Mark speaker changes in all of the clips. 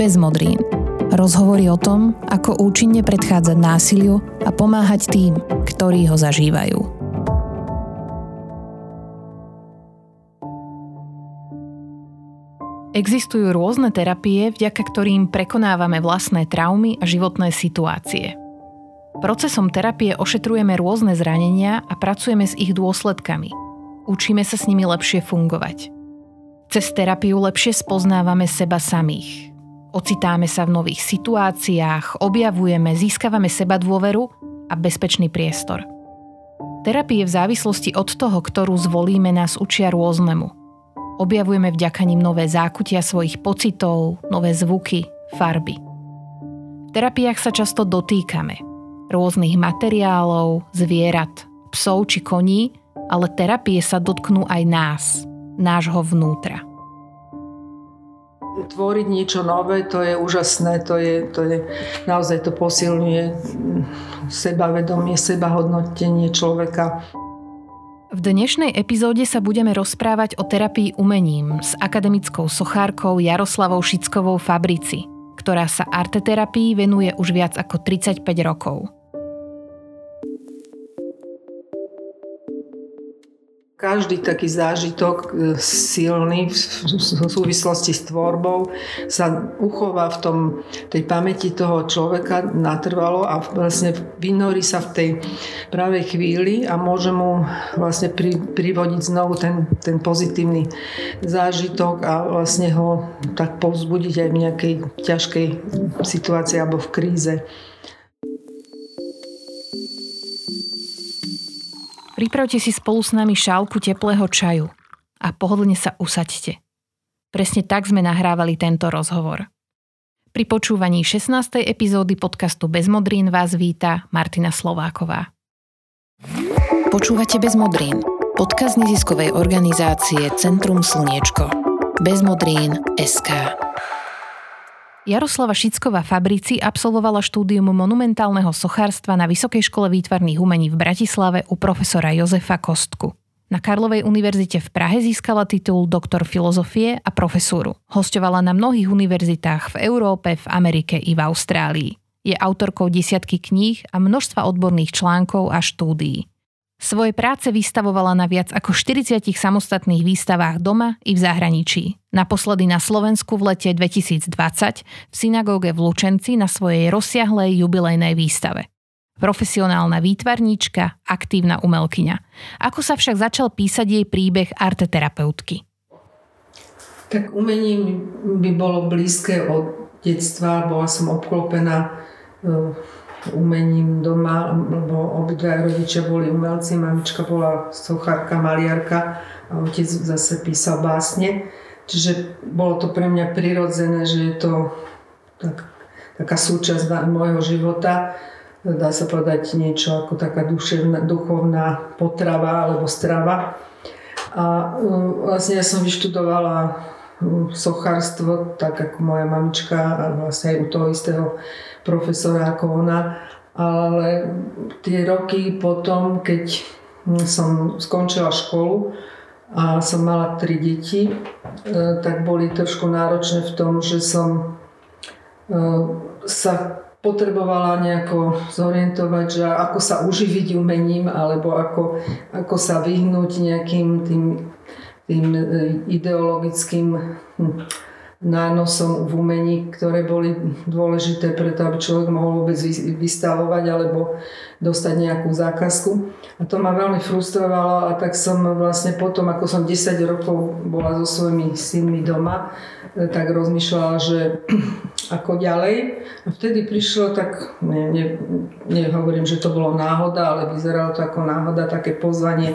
Speaker 1: Bez modrín. Rozhovory o tom, ako účinne predchádzať násiliu a pomáhať tým, ktorí ho zažívajú. Existujú rôzne terapie, vďaka ktorým prekonávame vlastné traumy a životné situácie. Procesom terapie ošetrujeme rôzne zranenia a pracujeme s ich dôsledkami. Učíme sa s nimi lepšie fungovať. Cez terapiu lepšie spoznávame seba samých. Ocitáme sa v nových situáciách, objavujeme, získavame seba dôveru a bezpečný priestor. Terapie v závislosti od toho, ktorú zvolíme, nás učia rôznemu. Objavujeme vďaka nim nové zákutia svojich pocitov, nové zvuky, farby. V terapiách sa často dotýkame – rôznych materiálov, zvierat, psov či koní, ale terapie sa dotknú aj nás, nášho vnútra.
Speaker 2: Tvoriť niečo nové, to je úžasné, to je, to je naozaj to posilňuje sebavedomie, sebahodnotenie človeka.
Speaker 1: V dnešnej epizóde sa budeme rozprávať o terapii umením s akademickou sochárkou Jaroslavou Šickovou Fabrici, ktorá sa arteterapii venuje už viac ako 35 rokov.
Speaker 2: Každý taký zážitok e, silný v súvislosti s tvorbou sa uchová v tom, tej pamäti toho človeka natrvalo a vlastne vynorí sa v tej pravej chvíli a môže mu vlastne pri, privodiť znovu ten, ten pozitívny zážitok a vlastne ho tak povzbudiť aj v nejakej ťažkej situácii alebo v kríze.
Speaker 1: Pripravte si spolu s nami šálku teplého čaju a pohodlne sa usaďte. Presne tak sme nahrávali tento rozhovor. Pri počúvaní 16. epizódy podcastu Bez modrín vás víta Martina Slováková. Počúvate Bez modrín, podcast neziskovej organizácie Centrum Slniečko. Bez modrín SK. Jaroslava Šicková Fabrici absolvovala štúdium monumentálneho sochárstva na Vysokej škole výtvarných umení v Bratislave u profesora Jozefa Kostku. Na Karlovej univerzite v Prahe získala titul doktor filozofie a profesúru. Hostovala na mnohých univerzitách v Európe, v Amerike i v Austrálii. Je autorkou desiatky kníh a množstva odborných článkov a štúdií. Svoje práce vystavovala na viac ako 40 samostatných výstavách doma i v zahraničí. Naposledy na Slovensku v lete 2020 v synagóge v Lučenci na svojej rozsiahlej jubilejnej výstave. Profesionálna výtvarníčka, aktívna umelkyňa. Ako sa však začal písať jej príbeh arteterapeutky?
Speaker 2: Tak umením by bolo blízke od detstva. Bola som obklopená e, umením doma, lebo obidva rodičia boli umelci, mamička bola sochárka, maliarka a otec zase písal básne. Čiže bolo to pre mňa prirodzené, že je to tak, taká súčasť môjho života. Dá sa povedať niečo ako taká duševná, duchovná potrava alebo strava. A um, vlastne ja som vyštudovala sochárstvo, tak ako moja mamička a vlastne aj u toho istého profesora ako ona, ale tie roky potom, keď som skončila školu a som mala tri deti, e, tak boli trošku náročné v tom, že som e, sa potrebovala nejako zorientovať, že ako sa uživiť umením, alebo ako, ako sa vyhnúť nejakým tým, tým e, ideologickým hm, nánosom v umení, ktoré boli dôležité preto, aby človek mohol vôbec vystavovať alebo dostať nejakú zákazku. A to ma veľmi frustrovalo a tak som vlastne potom, ako som 10 rokov bola so svojimi synmi doma, e, tak rozmýšľala, že ako ďalej. A vtedy prišlo tak, ne, ne, že to bolo náhoda, ale vyzeralo to ako náhoda, také pozvanie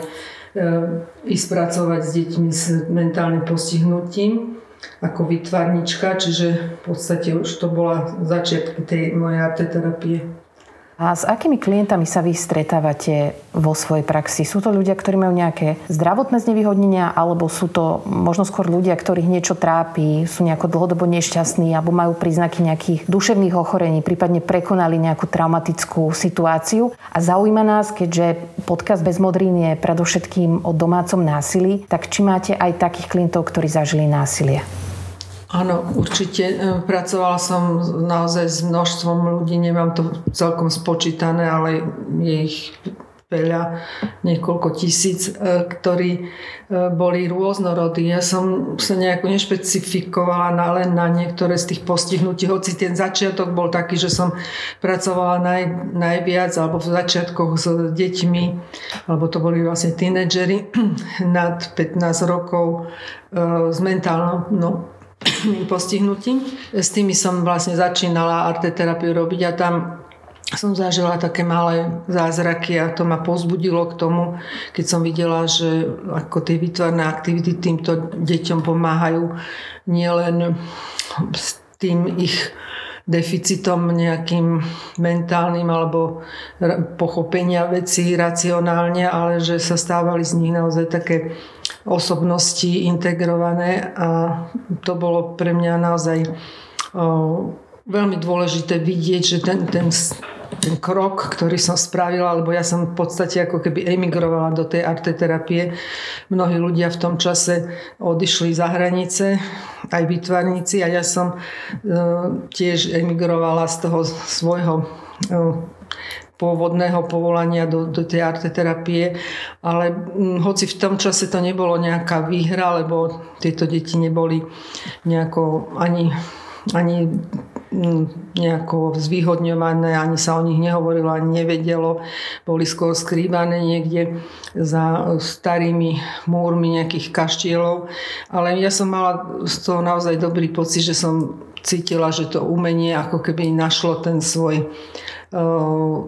Speaker 2: ísť pracovať s deťmi s mentálnym postihnutím ako vytvarnička, čiže v podstate už to bola začiatky tej mojej arteterapie.
Speaker 1: A s akými klientami sa vy stretávate vo svojej praxi? Sú to ľudia, ktorí majú nejaké zdravotné znevýhodnenia, alebo sú to možno skôr ľudia, ktorých niečo trápi, sú nejako dlhodobo nešťastní, alebo majú príznaky nejakých duševných ochorení, prípadne prekonali nejakú traumatickú situáciu. A zaujíma nás, keďže podcast Bez modrín je predovšetkým o domácom násilí, tak či máte aj takých klientov, ktorí zažili násilie?
Speaker 2: Áno, určite. E, pracovala som naozaj s množstvom ľudí, nemám to celkom spočítané, ale je ich veľa, niekoľko tisíc, e, ktorí e, boli rôznorodí. Ja som sa nejako nešpecifikovala na, len na niektoré z tých postihnutí, hoci ten začiatok bol taký, že som pracovala naj, najviac, alebo v začiatkoch s deťmi, alebo to boli vlastne tínedžeri nad 15 rokov s mentálnou no, postihnutím. S tými som vlastne začínala arteterapiu robiť a tam som zažila také malé zázraky a to ma pozbudilo k tomu, keď som videla, že ako tie výtvarné aktivity týmto deťom pomáhajú nielen s tým ich deficitom nejakým mentálnym alebo pochopenia vecí racionálne, ale že sa stávali z nich naozaj také osobnosti integrované a to bolo pre mňa naozaj veľmi dôležité vidieť, že ten, ten ten krok, ktorý som spravila, lebo ja som v podstate ako keby emigrovala do tej arteterapie. Mnohí ľudia v tom čase odišli za hranice, aj výtvarníci a ja som e, tiež emigrovala z toho svojho e, pôvodného povolania do, do tej arteterapie, ale hm, hoci v tom čase to nebolo nejaká výhra, lebo tieto deti neboli nejako ani, ani nejako zvýhodňované, ani sa o nich nehovorilo, ani nevedelo. Boli skôr skrývané niekde za starými múrmi nejakých kaštielov. Ale ja som mala z toho naozaj dobrý pocit, že som cítila, že to umenie ako keby našlo ten svoj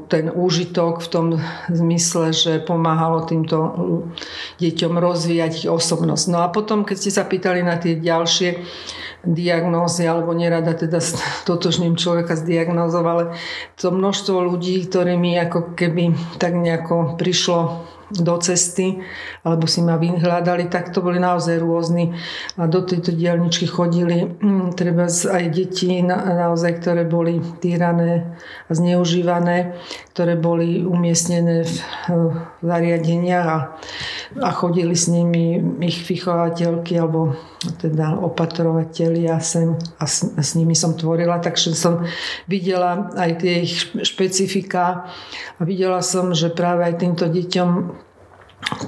Speaker 2: ten úžitok v tom zmysle, že pomáhalo týmto deťom rozvíjať ich osobnosť. No a potom, keď ste sa pýtali na tie ďalšie diagnózy, alebo nerada teda totožným človeka s diagnózou, ale to množstvo ľudí, ktorými ako keby tak nejako prišlo do cesty, alebo si ma vyhľadali, tak to boli naozaj rôzni. A do tejto dielničky chodili hm, treba aj deti naozaj, ktoré boli týrané a zneužívané, ktoré boli umiestnené v zariadeniach a, a chodili s nimi ich vychovateľky alebo teda opatrovateľia sem a s, a s nimi som tvorila, takže som videla aj tie ich špecifika a videla som, že práve aj týmto deťom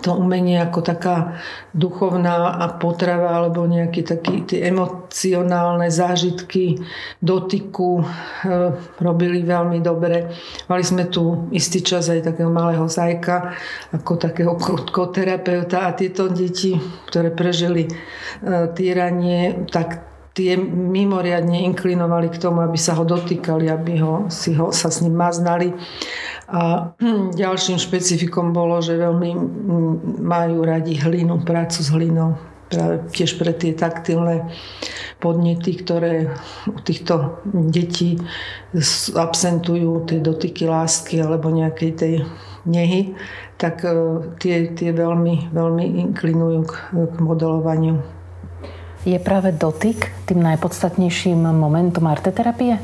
Speaker 2: to umenie ako taká duchovná a potrava alebo nejaké také tie emocionálne zážitky dotyku e, robili veľmi dobre. Mali sme tu istý čas aj takého malého zajka ako takého koterapeuta a tieto deti, ktoré prežili e, týranie, tak tie mimoriadne inklinovali k tomu, aby sa ho dotýkali, aby ho, si ho, sa s ním maznali. A ďalším špecifikom bolo, že veľmi majú radi hlinu, prácu s hlinou. Práve tiež pre tie taktilné podnety, ktoré u týchto detí absentujú, tie dotyky lásky alebo nejakej tej nehy, tak e, tie, tie veľmi, veľmi inklinujú k, k modelovaniu.
Speaker 1: Je práve dotyk tým najpodstatnejším momentom arteterapie?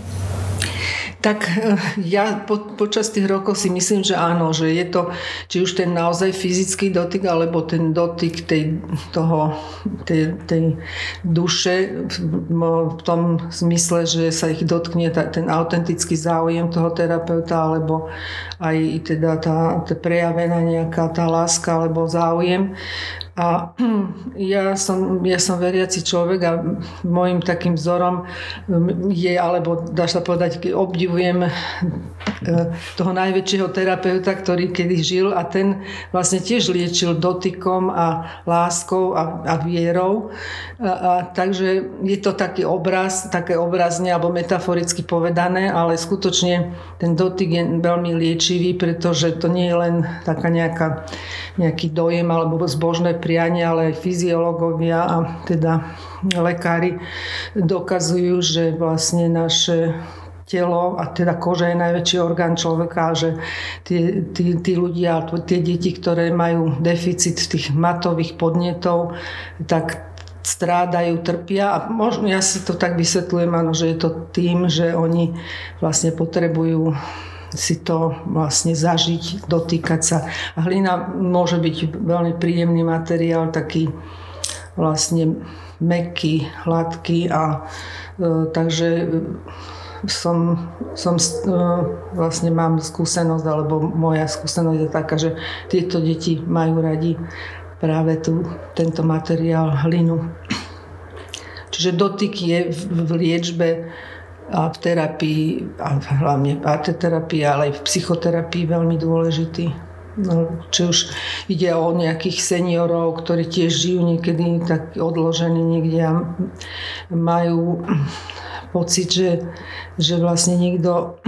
Speaker 2: Tak eh, ja po, počas tých rokov si myslím, že áno, že je to či už ten naozaj fyzický dotyk, alebo ten dotyk tej, toho, tej, tej duše v tom zmysle, že sa ich dotkne ten autentický záujem toho terapeuta, alebo aj teda tá, tá prejavená nejaká tá láska alebo záujem. A ja som, ja som veriaci človek a môjim takým vzorom je, alebo dá sa povedať, obdivujem e, toho najväčšieho terapeuta, ktorý kedy žil a ten vlastne tiež liečil dotykom a láskou a, a vierou. A, a, takže je to taký obraz, také obrazne alebo metaforicky povedané, ale skutočne ten dotyk je veľmi liečivý, pretože to nie je len taká nejaká, nejaký dojem alebo zbožné priania, ale aj fyziológovia a teda lekári dokazujú, že vlastne naše telo a teda koža je najväčší orgán človeka že tí, tí, tí ľudia, tie deti, ktoré majú deficit tých matových podnetov, tak strádajú, trpia. A možno ja si to tak vysvetľujem, áno, že je to tým, že oni vlastne potrebujú si to vlastne zažiť, dotýkať sa. Hlina môže byť veľmi príjemný materiál, taký vlastne meky, hladký a takže som, som vlastne mám skúsenosť, alebo moja skúsenosť je taká, že tieto deti majú radi práve tu, tento materiál hlinu. Čiže dotyk je v, v liečbe a v terapii, a hlavne v arteterapii, ale aj v psychoterapii veľmi dôležitý. No, či už ide o nejakých seniorov, ktorí tiež žijú niekedy tak odložení niekde a majú pocit, že, že vlastne nikto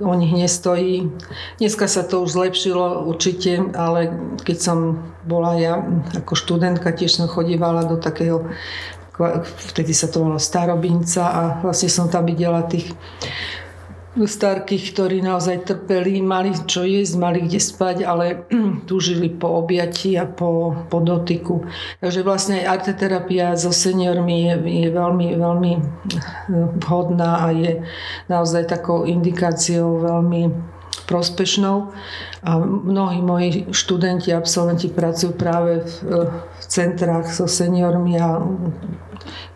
Speaker 2: o nich nestojí. Dneska sa to už zlepšilo určite, ale keď som bola ja ako študentka, tiež som chodívala do takého vtedy sa to volalo Starobinca a vlastne som tam videla tých starkých, ktorí naozaj trpeli, mali čo jesť, mali kde spať, ale túžili po objatí a po, po dotyku. Takže vlastne aj arteterapia so seniormi je, je veľmi, veľmi eh, vhodná a je naozaj takou indikáciou veľmi prospešnou. A mnohí moji študenti, absolventi pracujú práve v, v centrách so seniormi a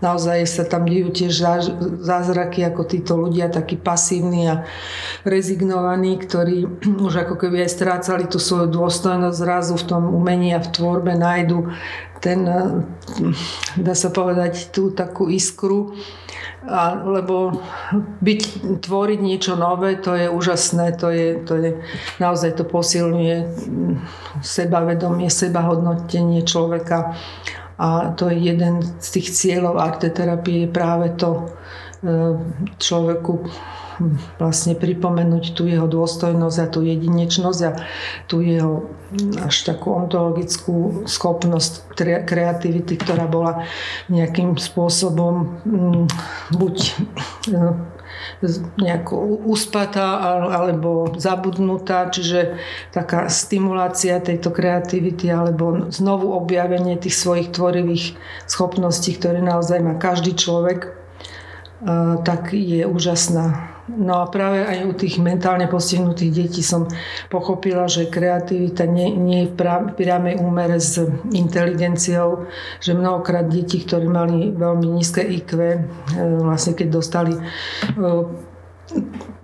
Speaker 2: naozaj sa tam dejú tiež zázraky, ako títo ľudia, takí pasívni a rezignovaní, ktorí už ako keby aj strácali tú svoju dôstojnosť zrazu v tom umení a v tvorbe nájdu ten, dá sa povedať, tú takú iskru, a, lebo byť, tvoriť niečo nové, to je úžasné, to je, to je naozaj to posilňuje sebavedomie, sebahodnotenie človeka a to je jeden z tých cieľov arteterapie je práve to e, človeku vlastne pripomenúť tú jeho dôstojnosť a tú jedinečnosť a tú jeho až takú ontologickú schopnosť kreativity, ktorá bola nejakým spôsobom buď e, nejako uspatá alebo zabudnutá, čiže taká stimulácia tejto kreativity alebo znovu objavenie tých svojich tvorivých schopností, ktoré naozaj má každý človek, tak je úžasná. No a práve aj u tých mentálne postihnutých detí som pochopila, že kreativita nie, nie je v priamej úmere s inteligenciou, že mnohokrát deti, ktorí mali veľmi nízke IQ, e, vlastne keď dostali e,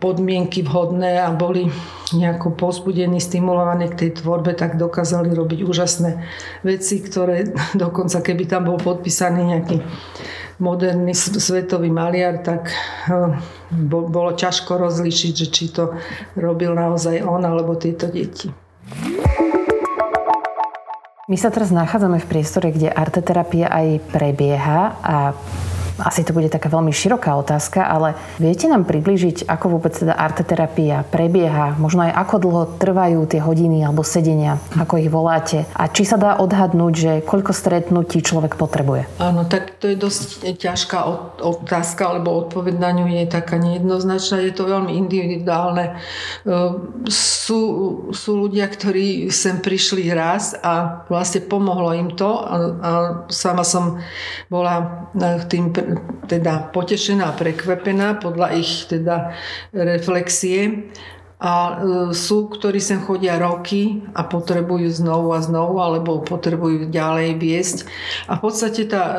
Speaker 2: podmienky vhodné a boli nejako pozbudení, stimulovaní k tej tvorbe, tak dokázali robiť úžasné veci, ktoré dokonca keby tam bol podpísaný nejaký moderný svetový maliar, tak eh, bolo ťažko rozlíšiť, že či to robil naozaj on alebo tieto deti.
Speaker 1: My sa teraz nachádzame v priestore, kde arteterapia aj prebieha a asi to bude taká veľmi široká otázka, ale viete nám približiť, ako vôbec teda arteterapia prebieha, možno aj ako dlho trvajú tie hodiny alebo sedenia, ako ich voláte a či sa dá odhadnúť, že koľko stretnutí človek potrebuje?
Speaker 2: Áno, tak to je dosť ťažká otázka, lebo odpoveď na ňu je taká nejednoznačná, je to veľmi individuálne. Sú, sú ľudia, ktorí sem prišli raz a vlastne pomohlo im to a, a sama som bola tým teda potešená a prekvapená podľa ich teda reflexie. A e, sú, ktorí sem chodia roky a potrebujú znovu a znovu, alebo potrebujú ďalej viesť. A v podstate tá e,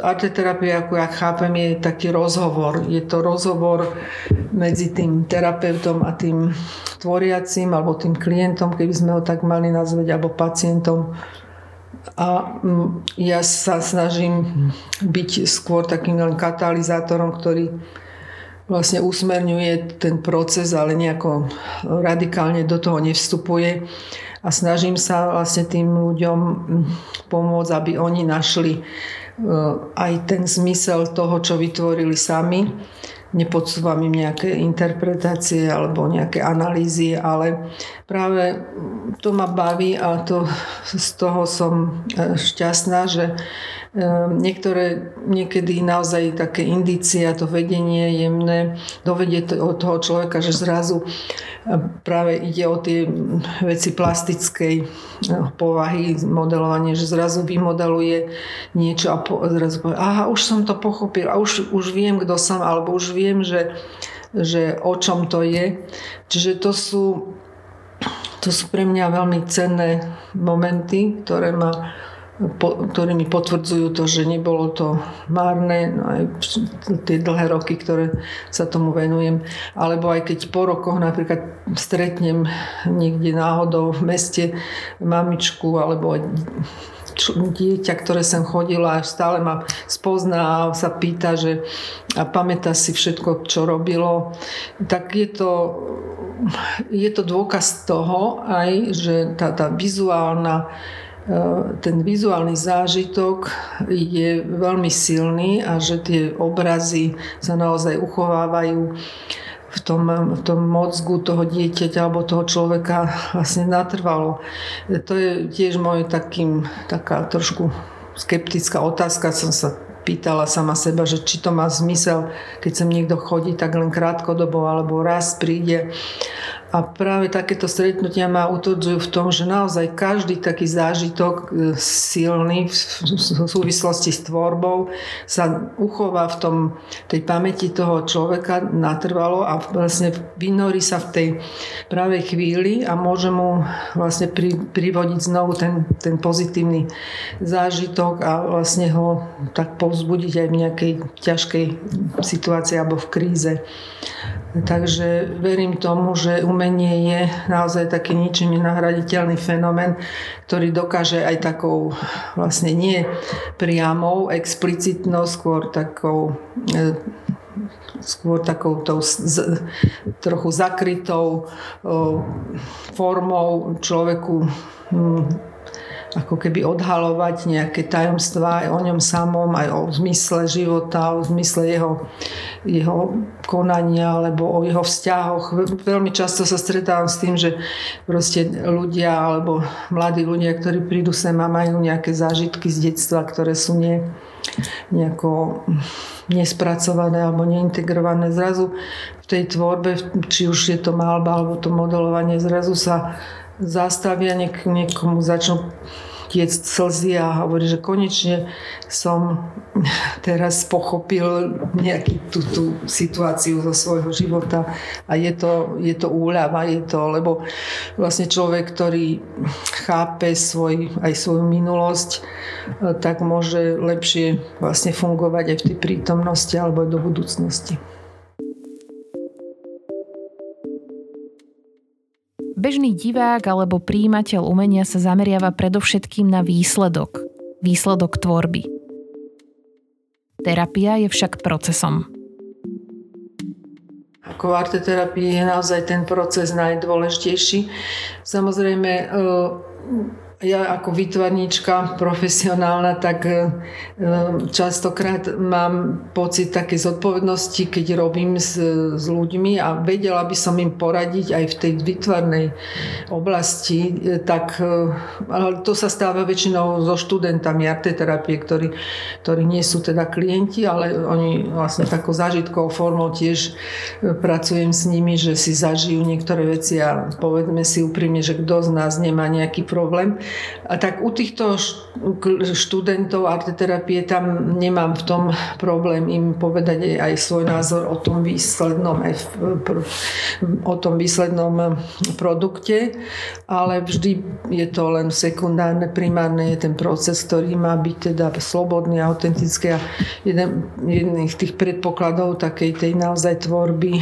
Speaker 2: arteterapia, ako ja chápem, je taký rozhovor. Je to rozhovor medzi tým terapeutom a tým tvoriacím, alebo tým klientom, keby sme ho tak mali nazvať, alebo pacientom a mm, ja sa snažím byť skôr takým len katalizátorom, ktorý vlastne usmerňuje ten proces, ale nejako radikálne do toho nevstupuje. A snažím sa vlastne tým ľuďom mm, pomôcť, aby oni našli e, aj ten zmysel toho, čo vytvorili sami nepodsúvam im nejaké interpretácie alebo nejaké analýzy, ale práve to ma baví a to, z toho som e, šťastná, že Ehm, niektoré niekedy naozaj také indície a to vedenie jemné dovedie to od toho človeka, že zrazu ehm, práve ide o tie veci plastickej povahy, modelovanie, že zrazu vymodeluje niečo a po, zrazu povie, aha, už som to pochopil a už, už viem, kto som, alebo už viem, že, že o čom to je. Čiže to sú, to sú pre mňa veľmi cenné momenty, ktoré ma po, ktorí mi potvrdzujú to, že nebolo to márne, no aj tie dlhé roky, ktoré sa tomu venujem. Alebo aj keď po rokoch napríklad stretnem niekde náhodou v meste mamičku alebo dieťa, ktoré sem chodila a stále ma spozná a sa pýta, že a pamätá si všetko, čo robilo, tak je to je to dôkaz toho aj, že tá, tá vizuálna Eh, ten vizuálny zážitok je veľmi silný a že tie obrazy sa naozaj uchovávajú v tom, v tom mozgu toho dieťaťa alebo toho človeka vlastne natrvalo. To je tiež môj takým, taká trošku skeptická otázka. Som sa pýtala sama seba, že či to má zmysel, keď sem niekto chodí tak len krátkodobo alebo raz príde a práve takéto stretnutia ma utvrdzujú v tom, že naozaj každý taký zážitok e, silný v súvislosti s tvorbou sa uchová v tom, tej pamäti toho človeka natrvalo a vlastne vynorí sa v tej pravej chvíli a môže mu vlastne pri, privodiť znovu ten, ten pozitívny zážitok a vlastne ho tak povzbudiť aj v nejakej ťažkej situácii alebo v kríze. Takže verím tomu, že umenie je naozaj taký ničím nenahraditeľný fenomén, ktorý dokáže aj takou vlastne nie priamou, explicitnou, skôr takou e, skôr takou tou z, trochu zakrytou formou človeku ako keby odhalovať nejaké tajomstvá aj o ňom samom, aj o zmysle života, o zmysle jeho, jeho konania alebo o jeho vzťahoch. Veľmi často sa stretávam s tým, že proste ľudia alebo mladí ľudia, ktorí prídu sem a majú nejaké zážitky z detstva, ktoré sú nie, nejako nespracované alebo neintegrované. Zrazu v tej tvorbe, či už je to malba alebo to modelovanie, zrazu sa zastavia, niek- niekomu začnú tiec slzy a hovorí, že konečne som teraz pochopil nejakú tú, tú situáciu zo svojho života a je to, je to úľava, je to, lebo vlastne človek, ktorý chápe svoj, aj svoju minulosť, tak môže lepšie vlastne fungovať aj v tej prítomnosti alebo aj do budúcnosti.
Speaker 1: Bežný divák alebo príjimateľ umenia sa zameriava predovšetkým na výsledok. Výsledok tvorby. Terapia je však procesom.
Speaker 2: Ako v arteterapii je naozaj ten proces najdôležitejší. Samozrejme, e, ja ako výtvarníčka profesionálna, tak e, častokrát mám pocit také zodpovednosti, keď robím s, s ľuďmi a vedela by som im poradiť aj v tej výtvarnej oblasti, e, tak e, ale to sa stáva väčšinou so študentami arteterapie, ktorí, ktorí nie sú teda klienti, ale oni vlastne takou zážitkovou formou tiež pracujem s nimi, že si zažijú niektoré veci a povedzme si úprimne, že kto z nás nemá nejaký problém. Tak u týchto študentov arteterapie tam nemám v tom problém im povedať aj svoj názor o tom výslednom, o tom výslednom produkte, ale vždy je to len sekundárne, primárne je ten proces, ktorý má byť teda slobodný, autentický a jeden z tých predpokladov takej tej naozaj tvorby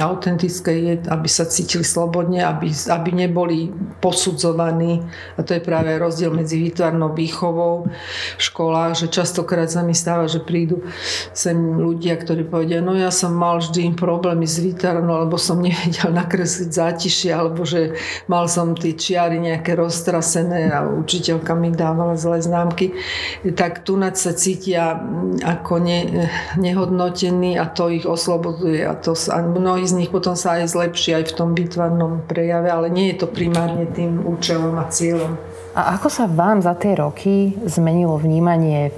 Speaker 2: autentickej je, aby sa cítili slobodne, aby, aby neboli posudzovaní a to je práve rozdiel medzi výtvarnou výchovou v školách, že častokrát sa mi stáva, že prídu sem ľudia, ktorí povedia, no ja som mal vždy problémy s výtvarnou, alebo som nevedel nakresliť zátišie, alebo že mal som tie čiary nejaké roztrasené a učiteľka mi dávala zlé známky, tak tu sa cítia ako ne, nehodnotení a to ich osloboduje a, to, a mnohí z nich potom sa aj zlepší aj v tom výtvarnom prejave, ale nie je to primárne tým účelom a cieľom.
Speaker 1: A ako sa vám za tie roky zmenilo vnímanie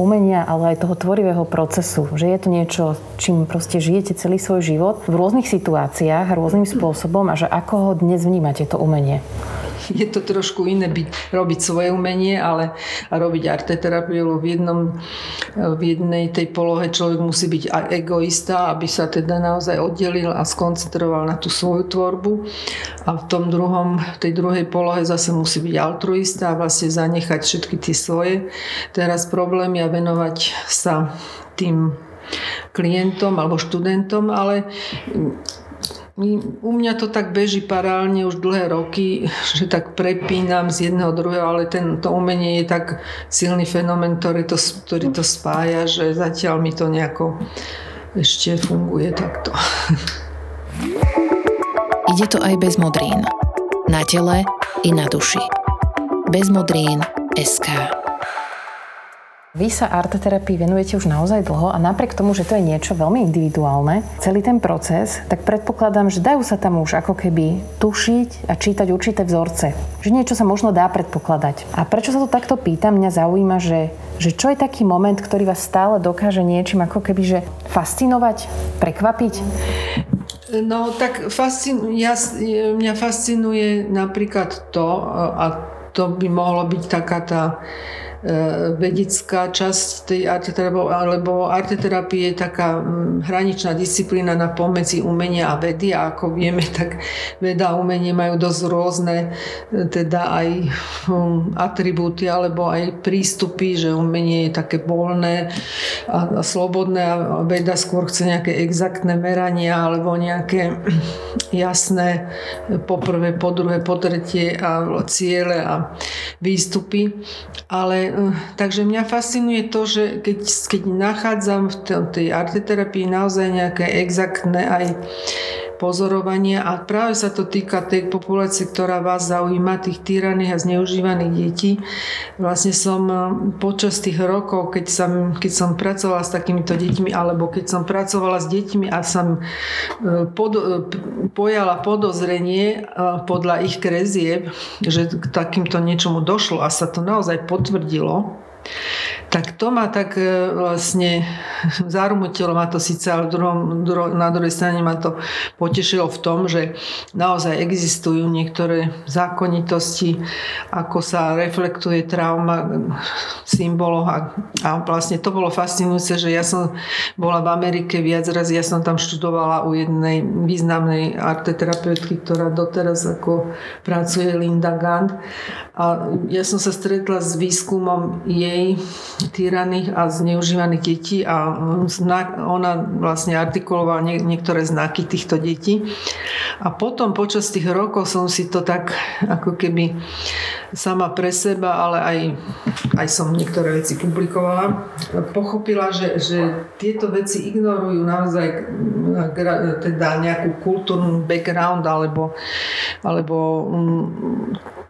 Speaker 1: umenia, ale aj toho tvorivého procesu? Že je to niečo, čím proste žijete celý svoj život v rôznych situáciách, rôznym spôsobom a že ako ho dnes vnímate to umenie?
Speaker 2: je to trošku iné byť, robiť svoje umenie, ale robiť arteterapiu v, jednom, v jednej tej polohe človek musí byť aj egoista, aby sa teda naozaj oddelil a skoncentroval na tú svoju tvorbu. A v tom druhom, tej druhej polohe zase musí byť altruista a vlastne zanechať všetky tie svoje teraz problémy a venovať sa tým klientom alebo študentom, ale u mňa to tak beží parálne už dlhé roky, že tak prepínam z jedného druhého, ale ten, to umenie je tak silný fenomén, ktorý to, ktorý to spája, že zatiaľ mi to nejako ešte funguje takto.
Speaker 1: Ide to aj bez modrín. Na tele i na duši. Bez modrín SK. Vy sa arteterapii venujete už naozaj dlho a napriek tomu, že to je niečo veľmi individuálne, celý ten proces, tak predpokladám, že dajú sa tam už ako keby tušiť a čítať určité vzorce. Že niečo sa možno dá predpokladať. A prečo sa to takto pýtam, mňa zaujíma, že, že čo je taký moment, ktorý vás stále dokáže niečím ako keby že fascinovať, prekvapiť?
Speaker 2: No tak fascin, ja, mňa fascinuje napríklad to, a to by mohlo byť taká tá vedecká časť tej arteterapie, alebo arteterapie je taká mm, hraničná disciplína na pomedzi umenia a vedy a ako vieme, tak veda a umenie majú dosť rôzne e, teda aj hm, atribúty alebo aj prístupy, že umenie je také voľné a, slobodné a veda skôr chce nejaké exaktné merania alebo nejaké jasné po prvé, po druhé, po tretie a ciele a výstupy. Ale takže mňa fascinuje to, že keď, keď nachádzam v tej arteterapii naozaj nejaké exaktné aj pozorovania a práve sa to týka tej populácie, ktorá vás zaujíma, tých týraných a zneužívaných detí. Vlastne som eh, počas tých rokov, keď som, keď som pracovala s takýmito deťmi, alebo keď som pracovala s deťmi a som eh, pod, pojala podozrenie podľa ich krezieb, že k takýmto niečomu došlo a sa to naozaj potvrdilo, tak to ma tak e, vlastne zarmutilo ma to síce, ale druhom, druho, na druhej strane ma to potešilo v tom, že naozaj existujú niektoré zákonitosti, ako sa reflektuje trauma symbolov a, a vlastne to bolo fascinujúce, že ja som bola v Amerike viac raz, ja som tam študovala u jednej významnej arteterapeutky, ktorá doteraz ako pracuje Linda Gant. A ja som sa stretla s výskumom jej týraných a zneužívaných detí a ona vlastne artikulovala niektoré znaky týchto detí. A potom počas tých rokov som si to tak ako keby sama pre seba, ale aj, aj som niektoré veci publikovala, pochopila, že, že tieto veci ignorujú naozaj teda nejakú kultúrnu background alebo, alebo mm,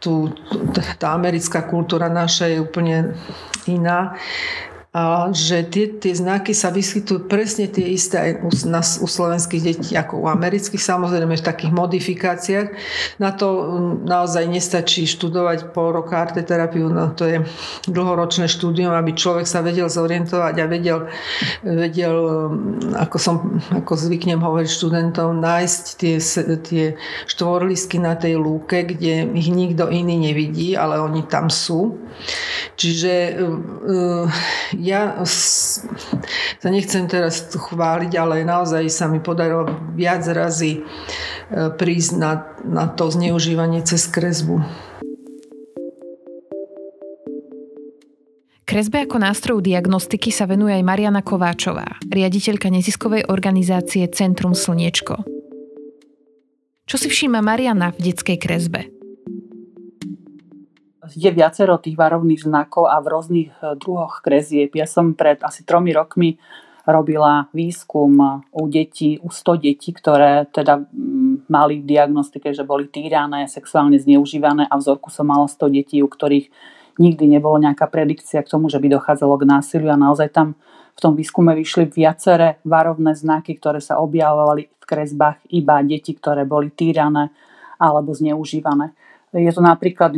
Speaker 2: tu, tá americká kultúra naša je úplne iná a že tie, tie znaky sa vyskytujú presne tie isté aj u, na, u slovenských detí ako u amerických, samozrejme v takých modifikáciách. Na to naozaj nestačí študovať pol roka arteterapiu, no to je dlhoročné štúdium, aby človek sa vedel zorientovať a vedel, vedel ako, som, ako zvyknem hovoriť študentom, nájsť tie, tie štvorlisky na tej lúke, kde ich nikto iný nevidí, ale oni tam sú. Čiže ja sa nechcem teraz chváliť, ale naozaj sa mi podarilo viac razy e, prísť na, na to zneužívanie cez kresbu.
Speaker 1: Kresbe ako nástroju diagnostiky sa venuje aj Mariana Kováčová, riaditeľka neziskovej organizácie Centrum Slniečko. Čo si všíma Mariana v detskej kresbe?
Speaker 3: Je viacero tých varovných znakov a v rôznych eh, druhoch krezieb. Ja som pred asi tromi rokmi robila výskum u detí, u 100 detí, ktoré teda mm, mali v diagnostike, že boli týrané, sexuálne zneužívané a vzorku som mala 100 detí, u ktorých nikdy nebolo nejaká predikcia k tomu, že by dochádzalo k násiliu a naozaj tam v tom výskume vyšli viaceré varovné znaky, ktoré sa objavovali v kresbách iba deti, ktoré boli týrané alebo zneužívané. Je to napríklad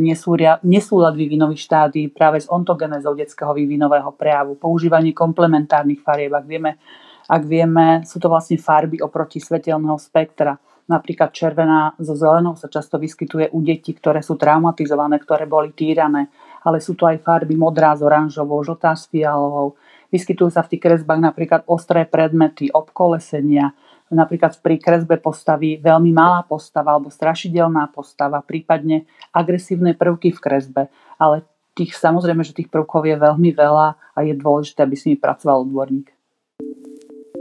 Speaker 3: nesúlad vývinových štádií práve s ontogenezou detského vývinového prejavu, používanie komplementárnych farieb. Ak vieme, ak vieme, sú to vlastne farby oproti svetelného spektra. Napríklad červená so zelenou sa často vyskytuje u detí, ktoré sú traumatizované, ktoré boli týrané, ale sú tu aj farby modrá s oranžovou, žltá s fialovou. Vyskytujú sa v tých kresbách napríklad ostré predmety, obkolesenia, napríklad pri kresbe postaví veľmi malá postava alebo strašidelná postava, prípadne agresívne prvky v kresbe. Ale tých samozrejme, že tých prvkov je veľmi veľa a je dôležité, aby s nimi pracoval odborník.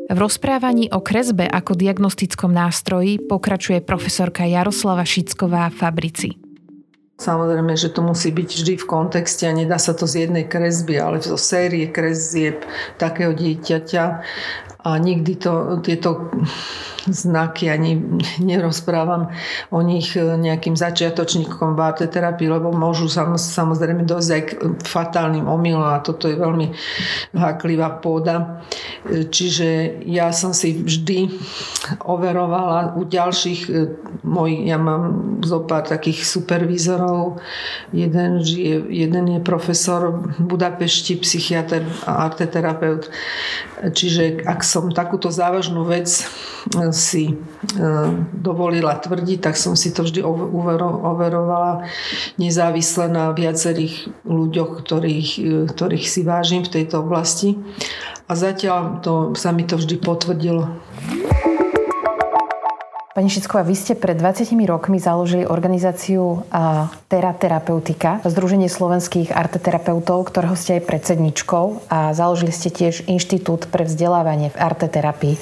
Speaker 1: V rozprávaní o kresbe ako diagnostickom nástroji pokračuje profesorka Jaroslava Šicková Fabrici.
Speaker 2: Samozrejme, že to musí byť vždy v kontexte a nedá sa to z jednej kresby, ale zo série kresieb takého dieťaťa a nikdy to, tieto znaky ani nerozprávam o nich nejakým začiatočníkom v arteterapii, lebo môžu samozrejme dosť aj k fatálnym omylom a toto je veľmi háklivá pôda. Čiže ja som si vždy overovala u ďalších mojich, ja mám zo pár takých supervízorov, jeden, žije, jeden je profesor v Budapešti, psychiatr a arteterapeut. Čiže ak som takúto závažnú vec si e, dovolila tvrdiť, tak som si to vždy overovala nezávisle na viacerých ľuďoch, ktorých, e, ktorých si vážim v tejto oblasti. A zatiaľ to, sa mi to vždy potvrdilo.
Speaker 1: Pani Šicková, vy ste pred 20 rokmi založili organizáciu Tera Terapeutika, Združenie slovenských arteterapeutov, ktorého ste aj predsedničkou a založili ste tiež Inštitút pre vzdelávanie v arteterapii.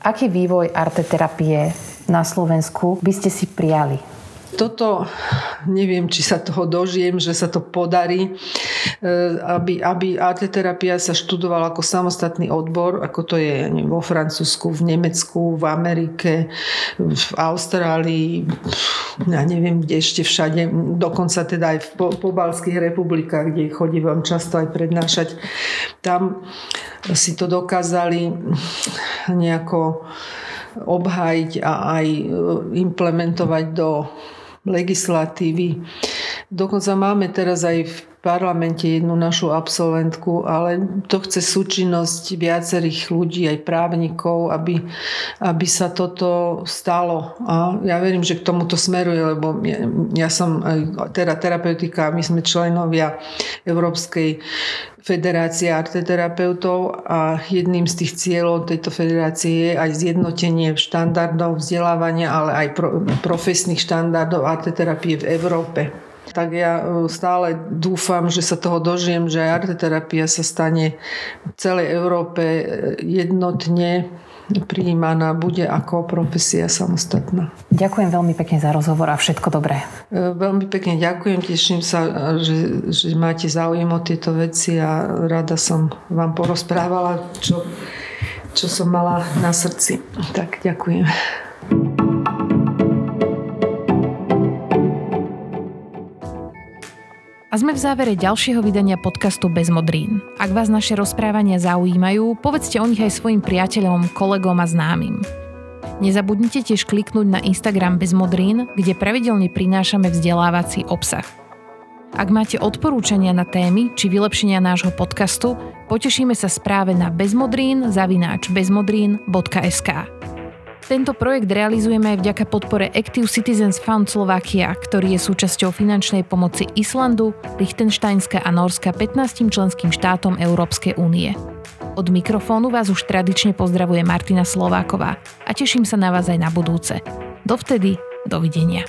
Speaker 1: Aký vývoj arteterapie na Slovensku by ste si prijali?
Speaker 2: Toto neviem, či sa toho dožijem, že sa to podarí, e, aby, aby arteterapia sa študovala ako samostatný odbor, ako to je neviem, vo Francúzsku, v Nemecku, v Amerike, v Austrálii, ja neviem, kde ešte všade, dokonca teda aj v pobalských republikách, kde chodí vám často aj prednášať. Tam si to dokázali nejako obhájiť a aj implementovať do legislatívy. Dokonca máme teraz aj v parlamente jednu našu absolventku, ale to chce súčinnosť viacerých ľudí, aj právnikov, aby, aby sa toto stalo. A ja verím, že k tomuto smeruje, lebo ja, ja som teda terapeutika, my sme členovia Európskej federácie arteterapeutov a jedným z tých cieľov tejto federácie je aj zjednotenie štandardov vzdelávania, ale aj pro, profesných štandardov arteterapie v Európe tak ja e, stále dúfam, že sa toho dožijem, že aj arteterapia sa stane v celej Európe e, jednotne prijímaná bude ako profesia samostatná.
Speaker 1: Ďakujem veľmi pekne za rozhovor a všetko dobré.
Speaker 2: E, veľmi pekne ďakujem, teším sa, že, že máte záujem o tieto veci a rada som vám porozprávala, čo, čo som mala na srdci. Tak ďakujem.
Speaker 1: A sme v závere ďalšieho vydania podcastu Bez modrín. Ak vás naše rozprávania zaujímajú, povedzte o nich aj svojim priateľom, kolegom a známym. Nezabudnite tiež kliknúť na Instagram Bez modrín, kde pravidelne prinášame vzdelávací obsah. Ak máte odporúčania na témy či vylepšenia nášho podcastu, potešíme sa správe na bezmodrín zavináč bezmodrín.sk. Tento projekt realizujeme aj vďaka podpore Active Citizens Fund Slovakia, ktorý je súčasťou finančnej pomoci Islandu, Liechtensteinska a Norska 15 členským štátom Európskej únie. Od mikrofónu vás už tradične pozdravuje Martina Slováková a teším sa na vás aj na budúce. Dovtedy, dovidenia.